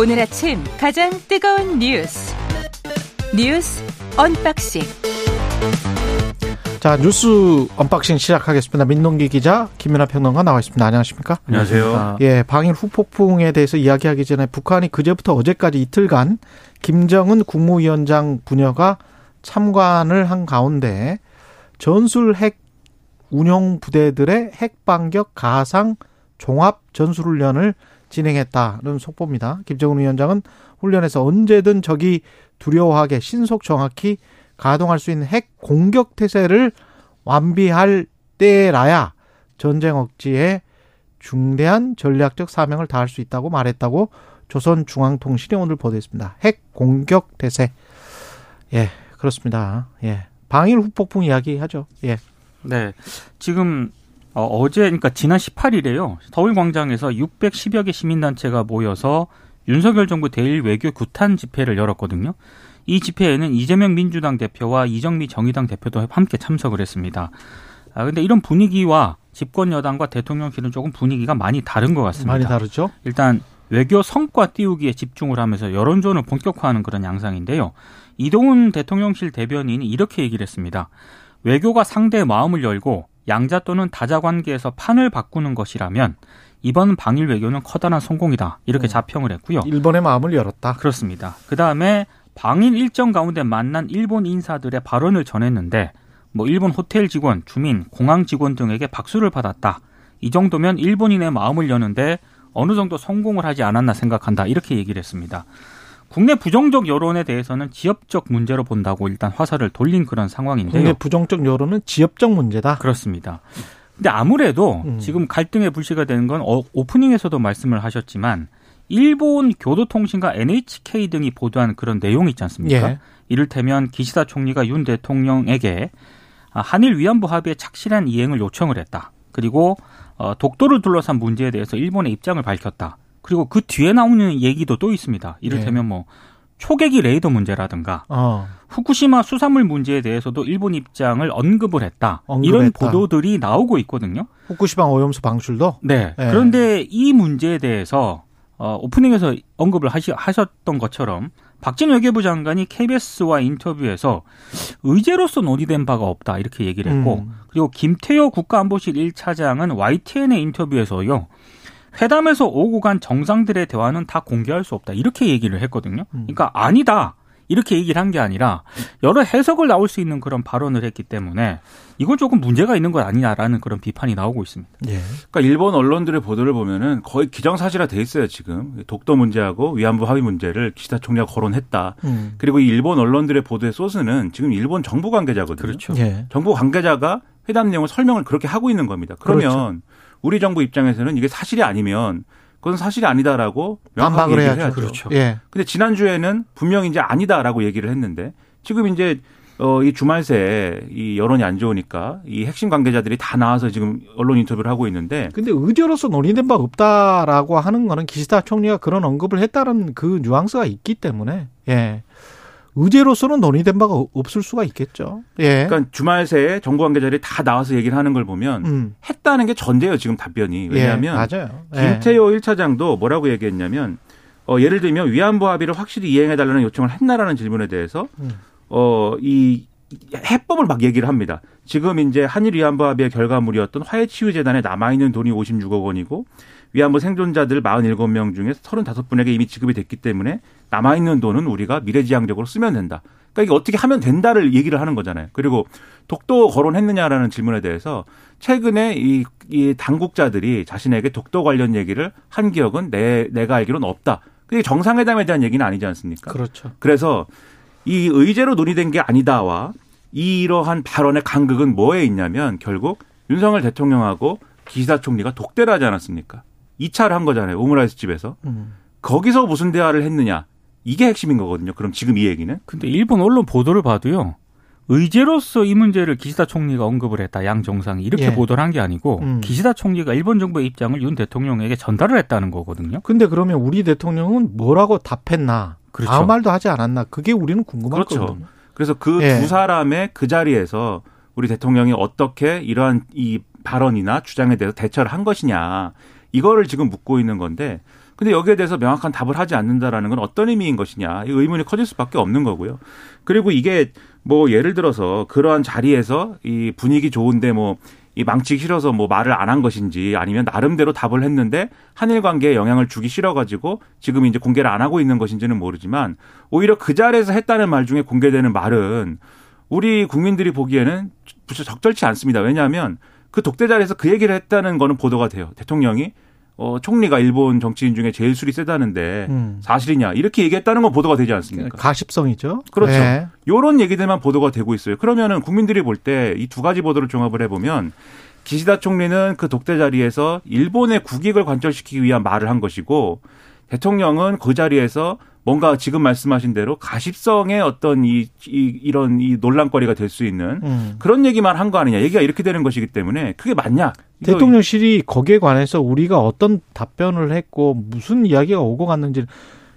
오늘 아침 가장 뜨거운 뉴스 뉴스 언박싱 자 뉴스 언박싱 시작하겠습니다. 민동기 기자 김민하 평론가 나와 있습니다. 안녕하십니까? 안녕하세요. 예, 방일 후폭풍에 대해서 이야기하기 전에 북한이 그제부터 어제까지 이틀간 김정은 국무위원장 부녀가 참관을 한 가운데 전술 핵 운용 부대들의 핵 반격 가상 종합 전술 훈련을 진행했다는 속보입니다. 김정은 위원장은 훈련에서 언제든 적이 두려워하게 신속 정확히 가동할 수 있는 핵 공격 태세를 완비할 때라야 전쟁 억지에 중대한 전략적 사명을 다할 수 있다고 말했다고 조선중앙통신이 오늘 보도했습니다. 핵 공격 태세. 예, 그렇습니다. 예. 방일 후폭풍 이야기 하죠. 예. 네. 지금 어, 어제 그러니까 지난 18일에요. 서울광장에서 610여 개 시민단체가 모여서 윤석열 정부 대일 외교 규탄 집회를 열었거든요. 이 집회에는 이재명 민주당 대표와 이정미 정의당 대표도 함께 참석을 했습니다. 아 근데 이런 분위기와 집권 여당과 대통령실은 조금 분위기가 많이 다른 것 같습니다. 많이 다르죠? 일단 외교 성과 띄우기에 집중을 하면서 여론전을 본격화하는 그런 양상인데요. 이동훈 대통령실 대변인이 이렇게 얘기를 했습니다. 외교가 상대의 마음을 열고 양자 또는 다자 관계에서 판을 바꾸는 것이라면 이번 방일 외교는 커다란 성공이다. 이렇게 음. 자평을 했고요. 일본의 마음을 열었다. 그렇습니다. 그 다음에 방일 일정 가운데 만난 일본 인사들의 발언을 전했는데 뭐 일본 호텔 직원, 주민, 공항 직원 등에게 박수를 받았다. 이 정도면 일본인의 마음을 여는데 어느 정도 성공을 하지 않았나 생각한다. 이렇게 얘기를 했습니다. 국내 부정적 여론에 대해서는 지역적 문제로 본다고 일단 화살을 돌린 그런 상황인데요. 국내 부정적 여론은 지역적 문제다. 그렇습니다. 근데 아무래도 음. 지금 갈등의 불씨가 되는 건 어, 오프닝에서도 말씀을 하셨지만 일본 교도통신과 NHK 등이 보도한 그런 내용이 있지 않습니까? 예. 이를테면 기시다 총리가 윤 대통령에게 아, 한일 위안부 합의의 착실한 이행을 요청을 했다. 그리고 어, 독도를 둘러싼 문제에 대해서 일본의 입장을 밝혔다. 그리고 그 뒤에 나오는 얘기도 또 있습니다. 이를테면 뭐 초계기 레이더 문제라든가 어. 후쿠시마 수산물 문제에 대해서도 일본 입장을 언급을 했다. 이런 언급했다. 보도들이 나오고 있거든요. 후쿠시마 오염수 방출도 네. 네. 그런데 이 문제에 대해서 어, 오프닝에서 언급을 하시, 하셨던 것처럼 박진 외교부 장관이 KBS와 인터뷰에서 의제로서 논의된 바가 없다 이렇게 얘기를 했고 음. 그리고 김태효 국가안보실 1차장은 YTN의 인터뷰에서요. 회담에서 오고 간 정상들의 대화는 다 공개할 수 없다 이렇게 얘기를 했거든요. 음. 그러니까 아니다 이렇게 얘기를 한 게 아니라 여러 해석을 나올 수 있는 그런 발언을 했기 때문에 이건 조금 문제가 있는 것 아니냐라는 그런 비판이 나오고 있습니다. 예. 그러니까 일본 언론들의 보도를 보면은 거의 기정사실화 돼 있어요 지금 독도 문제하고 위안부 합의 문제를 기시다 총리가 거론했다. 음. 그리고 이 일본 언론들의 보도의 소스는 지금 일본 정부 관계자거든요. 그렇죠. 예. 정부 관계자가 회담 내용을 설명을 그렇게 하고 있는 겁니다. 그러면 그렇죠. 우리 정부 입장에서는 이게 사실이 아니면 그건 사실이 아니다라고 명확하게 얘기를 해야죠. 해야죠. 그렇죠. 예. 근데 지난주에는 분명히 이제 아니다라고 얘기를 했는데 지금 이제 어, 이 주말 새에 이 여론이 안 좋으니까 이 핵심 관계자들이 다 나와서 지금 언론 인터뷰를 하고 있는데 근데 의제로서 논의된 바 없다라고 하는 거는 기시다 총리가 그런 언급을 했다는 그 뉘앙스가 있기 때문에 예. 의제로서는 논의된 바가 없을 수가 있겠죠. 예. 그러니까 주말 새에 정부 관계자들이 다 나와서 얘기를 하는 걸 보면 음. 했다는 게 전제예요 지금 답변이 왜냐하면 예, 맞아요. 예. 김태효 1차장도 뭐라고 얘기했냐면 어, 예를 들면 위안부 합의를 확실히 이행해 달라는 요청을 했나라는 질문에 대해서 음. 어, 이 해법을 막 얘기를 합니다. 지금 이제 한일 위안부 합의의 결과물이었던 화해치유재단에 남아있는 돈이 56억 원이고 위안부 생존자들 47명 중에 35분에게 이미 지급이 됐기 때문에 남아있는 돈은 우리가 미래지향적으로 쓰면 된다. 그러니까 이게 어떻게 하면 된다를 얘기를 하는 거잖아요. 그리고 독도 거론했느냐라는 질문에 대해서 최근에 이, 이 당국자들이 자신에게 독도 관련 얘기를 한 기억은 내, 내가 알기로는 없다. 그게 정상회담에 대한 얘기는 아니지 않습니까? 그렇죠. 그래서 이 의제로 논의된 게 아니다와 이러한 발언의 간극은 뭐에 있냐면 결국 윤석열 대통령하고 기시다 총리가 독대를 하지 않았습니까? 2차를 한 거잖아요. 오므라이스 집에서. 음. 거기서 무슨 대화를 했느냐. 이게 핵심인 거거든요. 그럼 지금 이 얘기는. 근데 일본 언론 보도를 봐도요. 의제로서 이 문제를 기시다 총리가 언급을 했다. 양 정상이 이렇게 예. 보도를 한 게 아니고 음. 기시다 총리가 일본 정부의 입장을 윤 대통령에게 전달을 했다는 거거든요. 근데 그러면 우리 대통령은 뭐라고 답했나? 그렇죠. 아무 말도 하지 않았나? 그게 우리는 궁금한 그렇죠. 거거든요. 그래서 그두 예. 사람의 그 자리에서 우리 대통령이 어떻게 이러한 이 발언이나 주장에 대해서 대처를 한 것이냐. 이거를 지금 묻고 있는 건데 근데 여기에 대해서 명확한 답을 하지 않는다라는 건 어떤 의미인 것이냐. 이 의문이 커질 수밖에 없는 거고요. 그리고 이게 뭐 예를 들어서 그러한 자리에서 이 분위기 좋은데 뭐 이 망치기 싫어서 뭐 말을 안 한 것인지 아니면 나름대로 답을 했는데 한일 관계에 영향을 주기 싫어가지고 지금 이제 공개를 안 하고 있는 것인지는 모르지만 오히려 그 자리에서 했다는 말 중에 공개되는 말은 우리 국민들이 보기에는 적절치 않습니다. 왜냐하면 그 독대 자리에서 그 얘기를 했다는 거는 보도가 돼요. 대통령이 어, 총리가 일본 정치인 중에 제일 술이 세다는데 음. 사실이냐 이렇게 얘기했다는 건 보도가 되지 않습니까? 가십성이죠. 그렇죠. 네. 이런 얘기들만 보도가 되고 있어요. 그러면은 국민들이 볼 때 이 두 가지 보도를 종합을 해보면 기시다 총리는 그 독대 자리에서 일본의 국익을 관철시키기 위한 말을 한 것이고 대통령은 그 자리에서 뭔가 지금 말씀하신 대로 가십성의 어떤 이, 이 이 런 이 논란거리가 될 수 있는 음. 그런 얘기만 한 거 아니냐. 얘기가 이렇게 되는 것이기 때문에 그게 맞냐. 대통령실이 거기에 관해서 우리가 어떤 답변을 했고 무슨 이야기가 오고 갔는지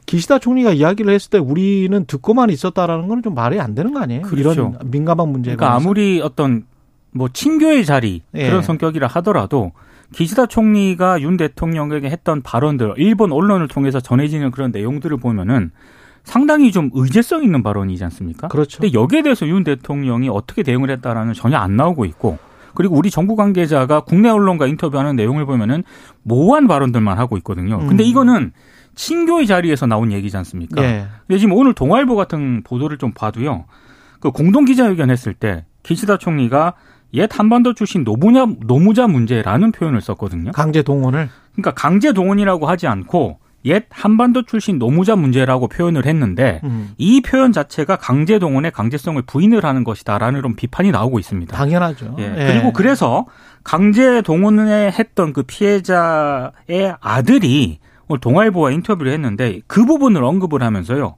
기시다 총리가 이야기를 했을 때 우리는 듣고만 있었다라는 건 좀 말이 안 되는 거 아니에요? 그렇죠. 이런 민감한 문제가. 그러니까 아무리 어떤 뭐 친교의 자리 그런 예. 성격이라 하더라도 기시다 총리가 윤 대통령에게 했던 발언들, 일본 언론을 통해서 전해지는 그런 내용들을 보면은 상당히 좀 의제성 있는 발언이지 않습니까? 그렇죠. 근데 여기에 대해서 윤 대통령이 어떻게 대응을 했다라는 전혀 안 나오고 있고 그리고 우리 정부 관계자가 국내 언론과 인터뷰하는 내용을 보면은 모호한 발언들만 하고 있거든요. 음. 근데 이거는 친교의 자리에서 나온 얘기지 않습니까? 예. 근데 지금 오늘 동아일보 같은 보도를 좀 봐도요. 그 공동 기자회견 했을 때 기시다 총리가 옛 한반도 출신 노무자, 노무자 문제라는 표현을 썼거든요. 강제 동원을? 그러니까 강제 동원이라고 하지 않고 옛 한반도 출신 노무자 문제라고 표현을 했는데 음. 이 표현 자체가 강제 동원의 강제성을 부인을 하는 것이다라는 그런 비판이 나오고 있습니다. 당연하죠. 예. 예. 그리고 그래서 강제 동원에 했던 그 피해자의 아들이 오늘 동아일보와 인터뷰를 했는데 그 부분을 언급을 하면서요.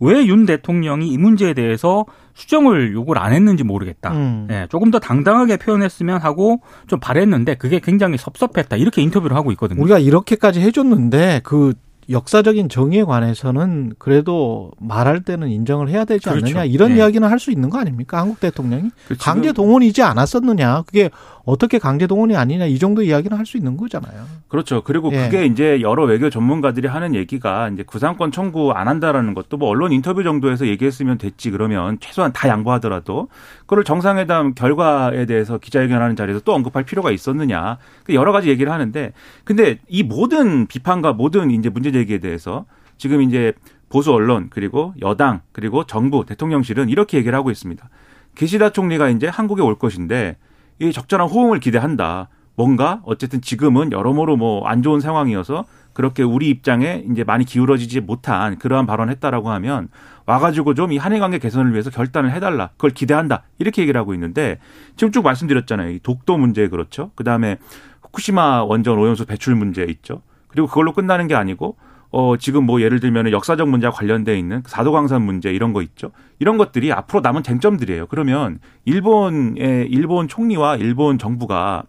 왜 윤 대통령이 이 문제에 대해서 수정을 요구를 안 했는지 모르겠다. 음. 예, 조금 더 당당하게 표현했으면 하고 좀 바랬는데 그게 굉장히 섭섭했다. 이렇게 인터뷰를 하고 있거든요. 우리가 이렇게까지 해줬는데 그 역사적인 정의에 관해서는 그래도 말할 때는 인정을 해야 되지 그렇죠. 않느냐 이런 네. 이야기는 할 수 있는 거 아닙니까 한국 대통령이 그 강제 동원이지 않았었느냐 그게 어떻게 강제 동원이 아니냐 이 정도 이야기는 할 수 있는 거잖아요. 그렇죠. 그리고 예. 그게 이제 여러 외교 전문가들이 하는 얘기가 이제 구상권 청구 안 한다라는 것도 뭐 언론 인터뷰 정도에서 얘기했으면 됐지 그러면 최소한 다 양보하더라도 그걸 정상회담 결과에 대해서 기자회견하는 자리에서 또 언급할 필요가 있었느냐 그 여러 가지 얘기를 하는데 근데 이 모든 비판과 모든 이제 문제 제기에 대해서 지금 이제 보수 언론 그리고 여당 그리고 정부 대통령실은 이렇게 얘기를 하고 있습니다. 기시다 총리가 이제 한국에 올 것인데 이 적절한 호응을 기대한다. 뭔가 어쨌든 지금은 여러모로 뭐 안 좋은 상황이어서 그렇게 우리 입장에 이제 많이 기울어지지 못한 그러한 발언했다라고 하면 와가지고 좀 이 한일 관계 개선을 위해서 결단을 해달라. 그걸 기대한다. 이렇게 얘기를 하고 있는데 지금 쭉 말씀드렸잖아요. 이 독도 문제 그렇죠. 그 다음에 후쿠시마 원전 오염수 배출 문제 있죠. 그리고 그걸로 끝나는 게 아니고 어, 지금 뭐 예를 들면 역사적 문제와 관련돼 있는 사도광산 문제 이런 거 있죠. 이런 것들이 앞으로 남은 쟁점들이에요. 그러면 일본의 일본 총리와 일본 정부가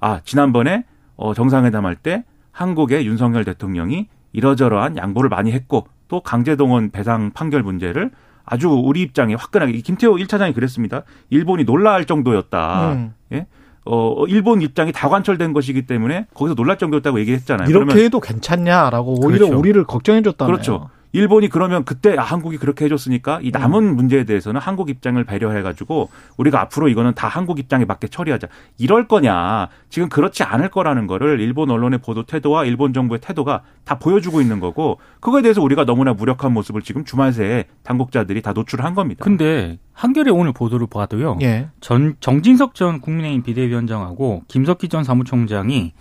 아, 지난번에 어, 정상회담 할 때 한국의 윤석열 대통령이 이러저러한 양보를 많이 했고 또 강제동원 배상 판결 문제를 아주 우리 입장에 화끈하게 김태호 1차장이 그랬습니다. 일본이 놀라할 정도였다. 음. 예? 어, 일본 입장이 다 관철된 것이기 때문에 거기서 놀랄 정도였다고 얘기했잖아요. 이렇게 해도 괜찮냐라고 오히려 그렇죠. 우리를 걱정해줬다는 그렇죠. 일본이 그러면 그때 아, 한국이 그렇게 해줬으니까 이 남은 음. 문제에 대해서는 한국 입장을 배려해가지고 우리가 앞으로 이거는 다 한국 입장에 맞게 처리하자. 이럴 거냐. 지금 그렇지 않을 거라는 거를 일본 언론의 보도 태도와 일본 정부의 태도가 다 보여주고 있는 거고 그거에 대해서 우리가 너무나 무력한 모습을 지금 주말 새에 당국자들이 다 노출한 겁니다. 근데 한겨레 오늘 보도를 봐도요. 예. 전 정진석 전 국민의힘 비대위원장하고 김석기 전 사무총장이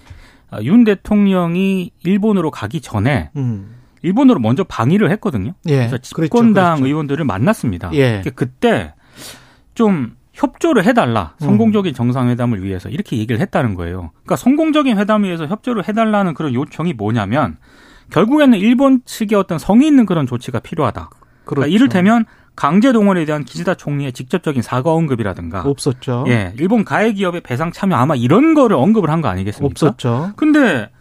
윤 대통령이 일본으로 가기 전에 음. 일본으로 먼저 방위를 했거든요. 예. 그래서 집권당 그렇죠, 의원들을 만났습니다. 예. 그때 좀 협조를 해달라. 음. 성공적인 정상회담을 위해서 이렇게 얘기를 했다는 거예요. 그러니까 성공적인 회담을 위해서 협조를 해달라는 그런 요청이 뭐냐면 결국에는 일본 측의 어떤 성의 있는 그런 조치가 필요하다. 그러니까 그렇죠. 그러니까 이를테면 강제 동원에 대한 기시다 총리의 직접적인 사과 언급이라든가 없었죠. 예, 일본 가해 기업의 배상 참여 아마 이런 거를 언급을 한 거 아니겠습니까? 없었죠. 근데 어,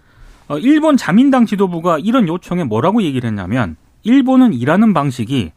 일본 자민당 지도부가 이런 요청에 뭐라고 얘기를 했냐면 일본은 일하는 방식이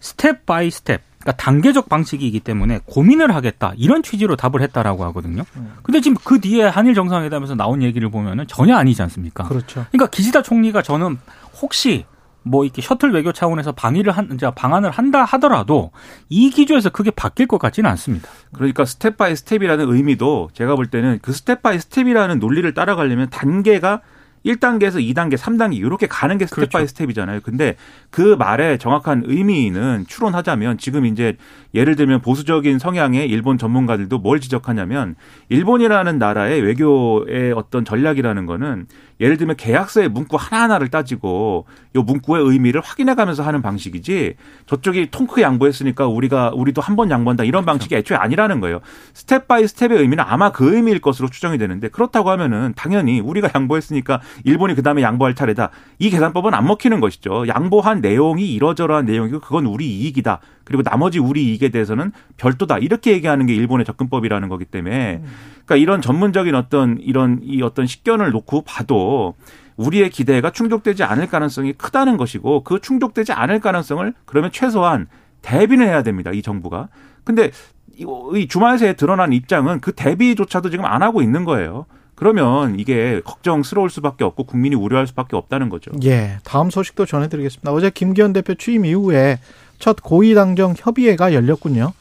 step by step 그러니까 단계적 방식이기 때문에 고민을 하겠다 이런 취지로 답을 했다라고 하거든요. 근데 지금 그 뒤에 한일 정상회담에서 나온 얘기를 보면은 전혀 아니지 않습니까? 그렇죠. 그러니까 기시다 총리가 저는 혹시 뭐 이렇게 셔틀 외교 차원에서 방한을 한 이제 방안을 한다 하더라도 이 기조에서 크게 바뀔 것 같지는 않습니다. 그러니까 step by step이라는 의미도 제가 볼 때는 그 step by step이라는 논리를 따라가려면 단계가 1단계에서 2단계, 3단계 이렇게 가는 게 스텝 그렇죠. by step이잖아요. 근데 그 말의 정확한 의미는 추론하자면 지금 이제 예를 들면 보수적인 성향의 일본 전문가들도 뭘 지적하냐면 일본이라는 나라의 외교의 어떤 전략이라는 거는 예를 들면 계약서의 문구 하나하나를 따지고 이 문구의 의미를 확인해 가면서 하는 방식이지 저쪽이 통 크게 양보했으니까 우리가 우리도 한 번 양보한다 이런 방식이 애초에 아니라는 거예요. step by step의 의미는 아마 그 의미일 것으로 추정이 되는데 그렇다고 하면은 당연히 우리가 양보했으니까 일본이 그다음에 양보할 차례다. 이 계산법은 안 먹히는 것이죠. 양보한 내용이 이러저러한 내용이고 그건 우리 이익이다. 그리고 나머지 우리 이익에 대해서는 별도다. 이렇게 얘기하는 게 일본의 접근법이라는 거기 때문에 그러니까 이런 전문적인 어떤 이런 이 어떤 식견을 놓고 봐도 우리의 기대가 충족되지 않을 가능성이 크다는 것이고 그 충족되지 않을 가능성을 그러면 최소한 대비는 해야 됩니다. 이 정부가. 근데 이 주말새에 드러난 입장은 그 대비조차도 지금 안 하고 있는 거예요. 그러면 이게 걱정스러울 수밖에 없고 국민이 우려할 수밖에 없다는 거죠. 예. 다음 소식도 전해드리겠습니다. 어제 김기현 대표 취임 이후에 첫 고위 당정 협의회가 열렸군요.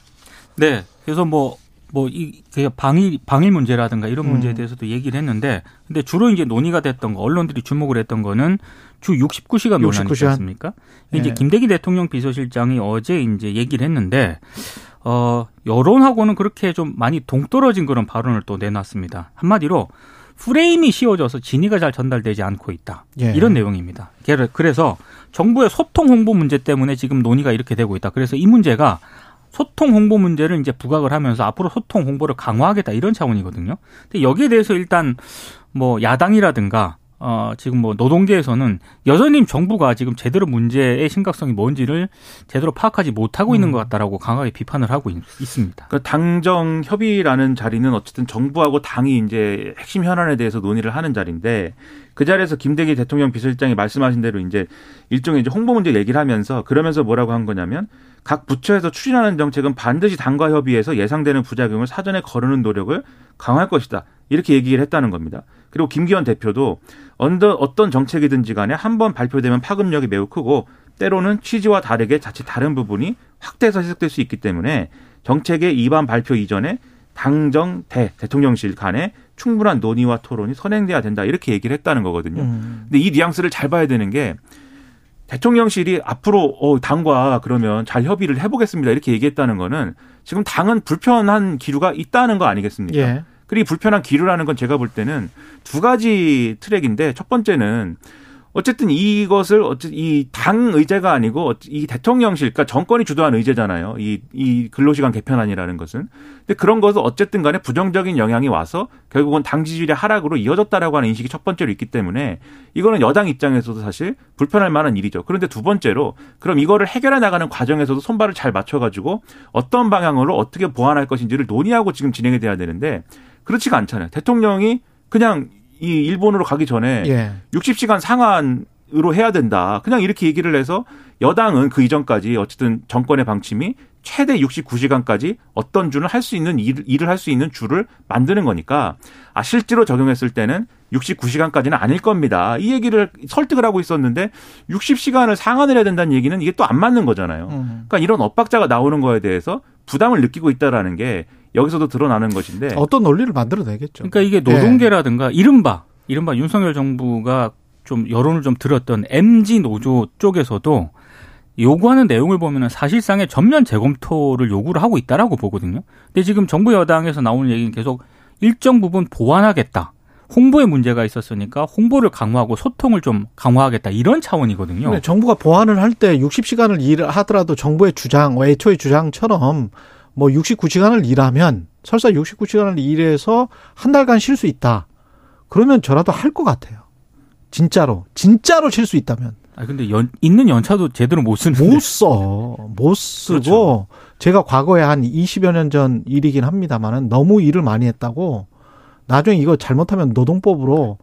네. 그래서 뭐, 뭐, 이, 그 방일, 방일 문제라든가 이런 문제에 음. 대해서도 얘기를 했는데, 근데 주로 이제 논의가 됐던 거, 언론들이 주목을 했던 거는 주 69시간 논란이지 69시간. 않습니까? 이제 예. 김대기 대통령 비서실장이 어제 이제 얘기를 했는데, 어, 여론하고는 그렇게 좀 많이 동떨어진 그런 발언을 또 내놨습니다. 한마디로, 프레임이 씌워져서 진위가 잘 전달되지 않고 있다. 예. 이런 내용입니다. 그래서 정부의 소통 홍보 문제 때문에 지금 논의가 이렇게 되고 있다. 그래서 이 문제가 소통 홍보 문제를 이제 부각을 하면서 앞으로 소통 홍보를 강화하겠다 이런 차원이거든요. 근데 여기에 대해서 일단 뭐 야당이라든가 어 지금 뭐 노동계에서는 여전히 정부가 지금 제대로 문제의 심각성이 뭔지를 제대로 파악하지 못하고 있는 것 같다라고 강하게 비판을 하고 있, 있습니다. 그 당정 협의라는 자리는 어쨌든 정부하고 당이 이제 핵심 현안에 대해서 논의를 하는 자리인데 그 자리에서 김대기 대통령 비서실장이 말씀하신 대로 이제 일종의 이제 홍보 문제 얘기를 하면서 그러면서 뭐라고 한 거냐면 각 부처에서 추진하는 정책은 반드시 당과 협의해서 예상되는 부작용을 사전에 거르는 노력을 강화할 것이다. 이렇게 얘기를 했다는 겁니다. 그리고 김기현 대표도 언더 어떤 정책이든지 간에 한 번 발표되면 파급력이 매우 크고 때로는 취지와 다르게 자칫 다른 부분이 확대해서 해석될 수 있기 때문에 정책의 입안 발표 이전에 당정 대 대통령실 간에 충분한 논의와 토론이 선행돼야 된다 이렇게 얘기를 했다는 거거든요. 음. 근데 이 뉘앙스를 잘 봐야 되는 게 대통령실이 앞으로 어, 당과 그러면 잘 협의를 해보겠습니다 이렇게 얘기했다는 거는 지금 당은 불편한 기류가 있다는 거 아니겠습니까? 예. 그리고 불편한 기류라는 건 제가 볼 때는 두 가지 트랙인데 첫 번째는 어쨌든 이것을 어쨌든 이 당 의제가 아니고 이 대통령실, 그러니까 정권이 주도한 의제잖아요. 이, 이 근로시간 개편안이라는 것은. 근데 그런 것은 어쨌든 간에 부정적인 영향이 와서 결국은 당 지지율의 하락으로 이어졌다라고 하는 인식이 첫 번째로 있기 때문에 이거는 여당 입장에서도 사실 불편할 만한 일이죠. 그런데 두 번째로 그럼 이거를 해결해 나가는 과정에서도 손발을 잘 맞춰 가지고 어떤 방향으로 어떻게 보완할 것인지를 논의하고 지금 진행이 돼야 되는데 그렇지가 않잖아요. 대통령이 그냥 이 일본으로 가기 전에 예. 60시간 상한으로 해야 된다. 그냥 이렇게 얘기를 해서 여당은 그 이전까지 어쨌든 정권의 방침이 최대 69시간까지 어떤 주는 할 수 있는 일, 일을 할 수 있는 주를 만드는 거니까 아 실제로 적용했을 때는 69시간까지는 아닐 겁니다. 이 얘기를 설득을 하고 있었는데 60시간을 상한을 해야 된다는 얘기는 이게 또 안 맞는 거잖아요. 음. 그러니까 이런 엇박자가 나오는 거에 대해서 부담을 느끼고 있다라는 게 여기서도 드러나는 것인데 어떤 논리를 만들어내겠죠. 그러니까 이게 노동계라든가 이른바 이른바 윤석열 정부가 좀 여론을 좀 들었던 MG 노조 쪽에서도 요구하는 내용을 보면은 사실상의 전면 재검토를 요구를 하고 있다라고 보거든요. 근데 지금 정부 여당에서 나오는 얘기는 계속 일정 부분 보완하겠다. 홍보에 문제가 있었으니까 홍보를 강화하고 소통을 좀 강화하겠다 이런 차원이거든요. 근데 정부가 보완을 할 때 60시간을 일을 하더라도 정부의 주장, 뭐 애초의 주장처럼 뭐 69시간을 일하면 설사 69시간을 일해서 한 달간 쉴 수 있다. 그러면 저라도 할 것 같아요. 진짜로. 진짜로 쉴 수 있다면. 아 근데 연, 있는 연차도 제대로 못 쓰는데. 못 써. 못 쓰고 그렇죠. 제가 과거에 한 20여 년 전 일이긴 합니다만은 너무 일을 많이 했다고 나중에 이거 잘못하면 노동법으로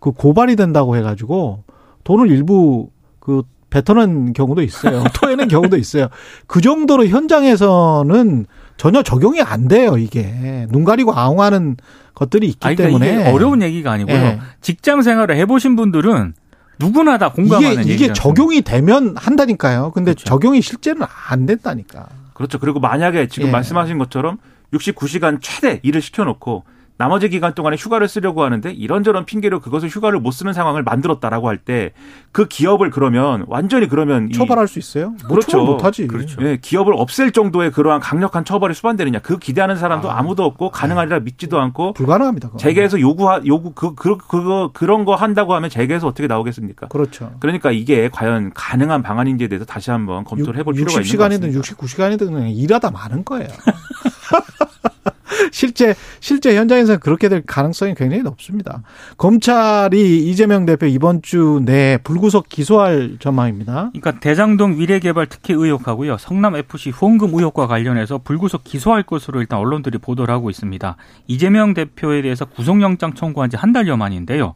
그 고발이 된다고 해가지고 돈을 일부 그 뱉어낸 경우도 있어요. 토해낸 경우도 있어요. 그 정도로 현장에서는 전혀 적용이 안 돼요, 이게. 눈 가리고 아웅하는 것들이 있기 아니, 그러니까 때문에. 어려운 얘기가 아니고요. 예. 직장 생활을 해보신 분들은 누구나 다 공감하는 이게. 이게 적용이 되면 한다니까요. 근데 그렇죠. 적용이 실제는 안 된다니까. 그렇죠. 그리고 만약에 지금 예. 말씀하신 것처럼 69시간 최대 일을 시켜놓고 나머지 기간 동안에 휴가를 쓰려고 하는데 이런저런 핑계로 그것을 휴가를 못 쓰는 상황을 만들었다라고 할 때 그 기업을 그러면 완전히 그러면 이- 처벌할 수 있어요? 뭐 그렇죠. 처벌 못하지. 그렇죠. 예, 기업을 없앨 정도의 그러한 강력한 처벌이 수반되느냐 그 기대하는 사람도 아. 아. 무도 없고 가능하리라 믿지도 않고 불가능합니다. 그건. 재계에서 요구하 요구 그, 그 그거 그런 거 한다고 하면 재계에서 어떻게 나오겠습니까? 그렇죠. 그러니까 이게 과연 가능한 방안인지에 대해서 다시 한번 검토를 해볼 필요가 있는 것 60시간이든 같습니다. 69시간이든 그냥 일하다 많은 거예요. 실제 실제 현장에서 그렇게 될 가능성이 굉장히 높습니다. 검찰이 이재명 대표 이번 주 내에 불구속 기소할 전망입니다. 그러니까 대장동 위례개발 특혜 의혹하고요. 성남 FC 후원금 의혹과 관련해서 불구속 기소할 것으로 일단 언론들이 보도를 하고 있습니다. 이재명 대표에 대해서 구속영장 청구한 지 한 달여 만인데요.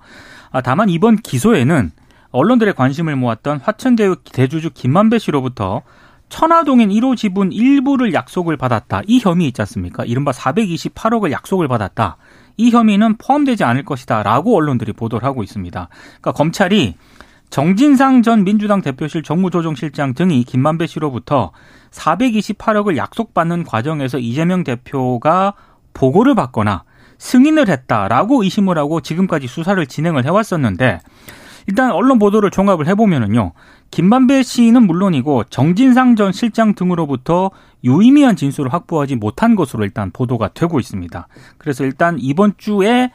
아, 다만 이번 기소에는 언론들의 관심을 모았던 화천대유 대주주 김만배 씨로부터 천화동인 1호 지분 일부를 약속을 받았다. 이 혐의 있지 않습니까? 이른바 428억을 약속을 받았다. 이 혐의는 포함되지 않을 것이다. 라고 언론들이 보도를 하고 있습니다. 그러니까 검찰이 정진상 전 민주당 대표실 정무조정실장 등이 김만배 씨로부터 428억을 약속받는 과정에서 이재명 대표가 보고를 받거나 승인을 했다라고 의심을 하고 지금까지 수사를 진행을 해왔었는데 일단 언론 보도를 종합을 해보면은요. 김만배 씨는 물론이고 정진상 전 실장 등으로부터 유의미한 진술을 확보하지 못한 것으로 일단 보도가 되고 있습니다. 그래서 일단 이번 주에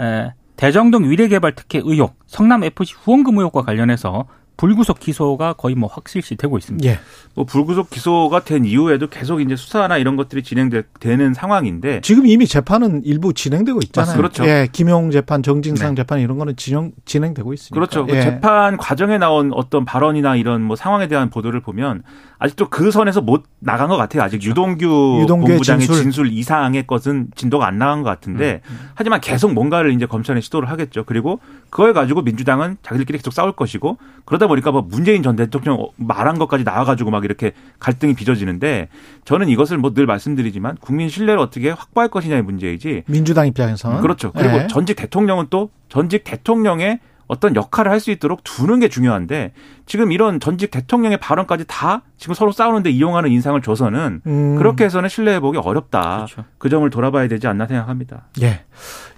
에, 대정동 위례개발 특혜 의혹, 성남 FC 후원금 의혹과 관련해서 불구속 기소가 거의 뭐 확실시 되고 있습니다. 예. 뭐 불구속 기소가 된 이후에도 계속 이제 수사나 이런 것들이 진행되는 상황인데 지금 이미 재판은 일부 진행되고 있잖아요. 그렇죠. 예, 김용 재판, 정진상 네. 재판 이런 거는 진행, 진행되고 있습니다. 그렇죠. 그 예. 재판 과정에 나온 어떤 발언이나 이런 뭐 상황에 대한 보도를 보면 아직도 그 선에서 못 나간 것 같아요. 아직 유동규 그렇죠. 유동규의 본부장의 진술. 진술. 이상의 것은 진도가 안 나간 것 같은데 음, 하지만 계속 뭔가를 이제 검찰에 시도를 하겠죠. 그리고 그걸 가지고 민주당은 자기들끼리 계속 싸울 것이고 그러다 보니까 뭐 문재인 전 대통령 말한 것까지 나와가지고 막 이렇게 갈등이 빚어지는데 저는 이것을 뭐 늘 말씀드리지만 국민 신뢰를 어떻게 확보할 것이냐의 문제이지 민주당 입장에서는 그렇죠. 그리고 예. 전직 대통령은 또 전직 대통령의 어떤 역할을 할 수 있도록 두는 게 중요한데 지금 이런 전직 대통령의 발언까지 다 지금 서로 싸우는데 이용하는 인상을 줘서는 음, 그렇게 해서는 신뢰 회복이 어렵다. 그렇죠. 그 점을 돌아봐야 되지 않나 생각합니다. 예.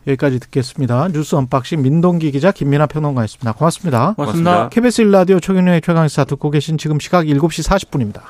여기까지 듣겠습니다. 뉴스 unboxing 민동기 기자 김민하 평론가였습니다. 고맙습니다. 고맙습니다. 고맙습니다. KBS 1라디오 최경영의 최강시사 듣고 계신 지금 시각 7시 40분입니다.